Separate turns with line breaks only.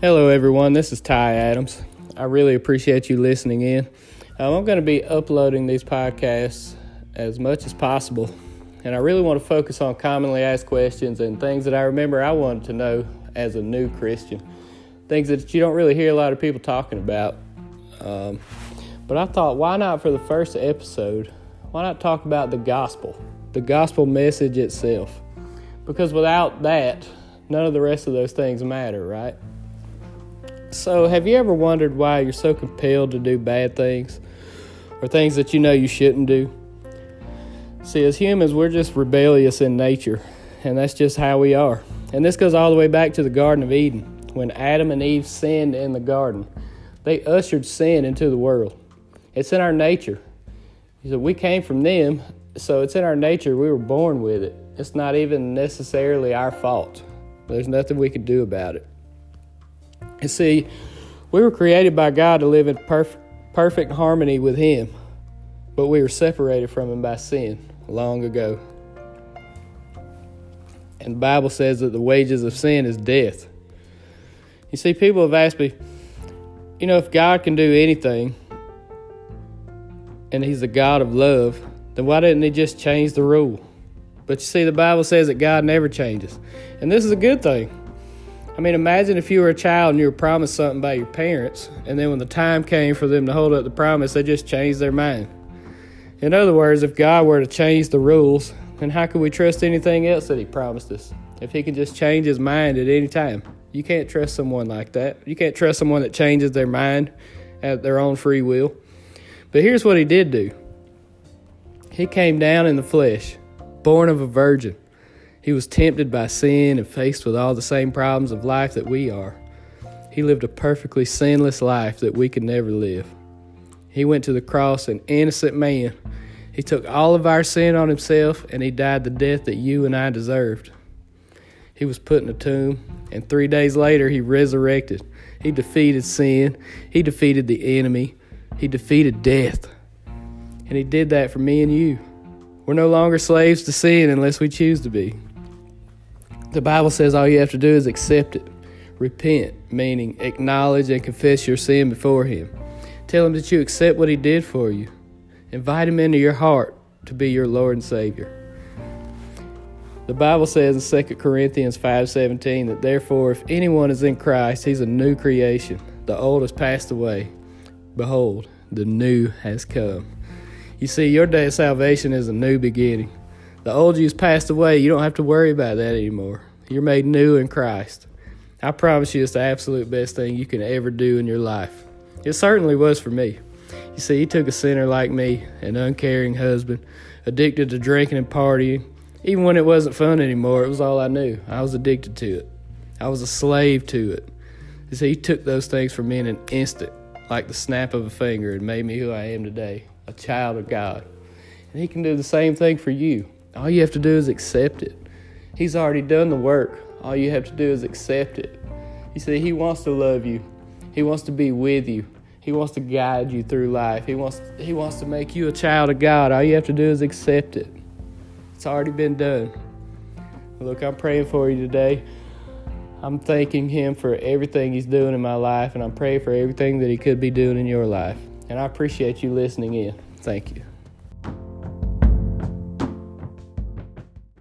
Hello, everyone. This is Ty Adams. I really appreciate you listening in. Um, I'm going to be uploading these podcasts as much as possible, and I really want to focus on commonly asked questions and things that I remember I wanted to know as a new Christian. Things that you don't really hear a lot of people talking about. Um, but I thought, why not for the first episode? Why not talk about the gospel, the gospel message itself? Because without that, none of the rest of those things matter, right? So, have you ever wondered why you're so compelled to do bad things or things that you know you shouldn't do? See, as humans, we're just rebellious in nature, and that's just how we are. And this goes all the way back to the Garden of Eden. When Adam and Eve sinned in the garden, they ushered sin into the world. It's in our nature. So we came from them, so it's in our nature. We were born with it. It's not even necessarily our fault. There's nothing we could do about it. You see, we were created by God to live in perfect, perfect harmony with Him, but we were separated from Him by sin long ago. And the Bible says that the wages of sin is death. You see, people have asked me, you know, if God can do anything and He's the God of love, then why didn't He just change the rule? But you see, the Bible says that God never changes. And this is a good thing. I mean, imagine if you were a child and you were promised something by your parents, and then when the time came for them to hold up the promise, they just changed their mind. In other words, if God were to change the rules, then how could we trust anything else that He promised us? If He can just change His mind at any time, you can't trust someone like that. You can't trust someone that changes their mind at their own free will. But here's what He did do He came down in the flesh, born of a virgin he was tempted by sin and faced with all the same problems of life that we are. He lived a perfectly sinless life that we could never live. He went to the cross an innocent man. He took all of our sin on himself and he died the death that you and I deserved. He was put in a tomb, and three days later, he resurrected. He defeated sin, he defeated the enemy, he defeated death. And he did that for me and you. We're no longer slaves to sin unless we choose to be. The Bible says all you have to do is accept it. Repent, meaning acknowledge and confess your sin before Him. Tell Him that you accept what He did for you. Invite Him into your heart to be your Lord and Savior. The Bible says in 2 Corinthians 5:17 that therefore if anyone is in Christ, he's a new creation. The old has passed away. Behold, the new has come. You see, your day of salvation is a new beginning. The old you's passed away. You don't have to worry about that anymore. You're made new in Christ. I promise you, it's the absolute best thing you can ever do in your life. It certainly was for me. You see, he took a sinner like me, an uncaring husband, addicted to drinking and partying. Even when it wasn't fun anymore, it was all I knew. I was addicted to it. I was a slave to it. You see, he took those things from me in an instant, like the snap of a finger, and made me who I am today, a child of God. And he can do the same thing for you. All you have to do is accept it. He's already done the work. All you have to do is accept it. You see, He wants to love you. He wants to be with you. He wants to guide you through life. He wants He wants to make you a child of God. All you have to do is accept it. It's already been done. Look, I'm praying for you today. I'm thanking Him for everything He's doing in my life, and I'm praying for everything that He could be doing in your life. And I appreciate you listening in. Thank you.